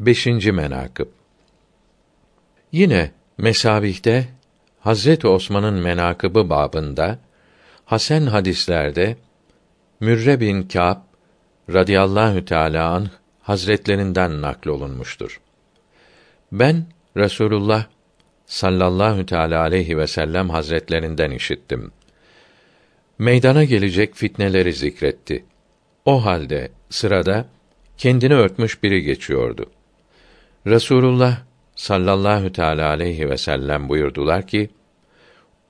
5. menakıb Yine mesabihte Hazreti Osman'ın menakıbı babında hasen hadislerde Mürre bin Kâb radıyallahu teâlâ anh hazretlerinden naklolunmuştur. Ben Resulullah sallallahu teala aleyhi ve sellem hazretlerinden işittim. Meydana gelecek fitneleri zikretti. O halde sırada kendini örtmüş biri geçiyordu. Resulullah sallallahu teala aleyhi ve sellem buyurdular ki: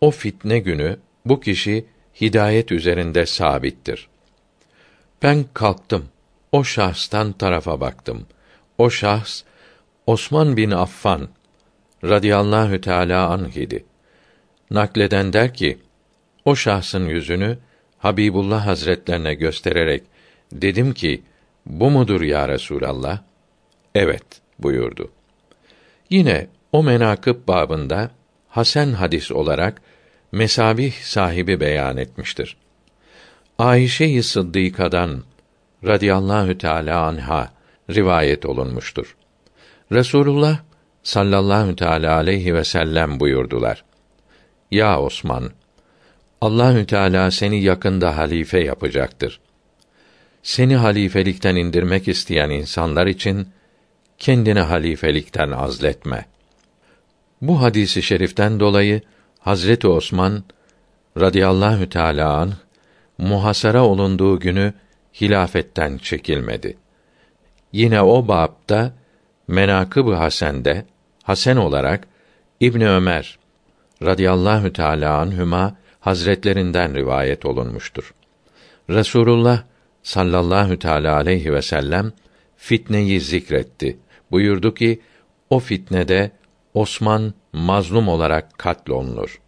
O fitne günü bu kişi hidayet üzerinde sabittir. Ben kalktım. O şahstan tarafa baktım. O şahs Osman bin Affan radıyallahu teala anh idi. Nakleden der ki, o şahsın yüzünü Habibullah Hazretlerine göstererek dedim ki, bu mudur ya Resulallah? Evet buyurdu. Yine o menakıb babında Hasan hadis olarak mesabih sahibi beyan etmiştir. Ayşe-i Sıddıka'dan radıyallahu teala anha rivayet olunmuştur. Resulullah sallallahu teala aleyhi ve sellem buyurdular. Ya Osman, Allahü Teala seni yakında halife yapacaktır. Seni halifelikten indirmek isteyen insanlar için kendini halifelikten azletme. Bu hadisi şeriften dolayı Hazreti Osman radıyallahu teala an muhasara olunduğu günü hilafetten çekilmedi. Yine o babda Menakıb-ı Hasen'de Hasen olarak İbn Ömer radıyallahu teala anhuma hazretlerinden rivayet olunmuştur. Resulullah sallallahu teala aleyhi ve sellem fitneyi zikretti. Buyurdu ki o fitnede Osman mazlum olarak katlolunur.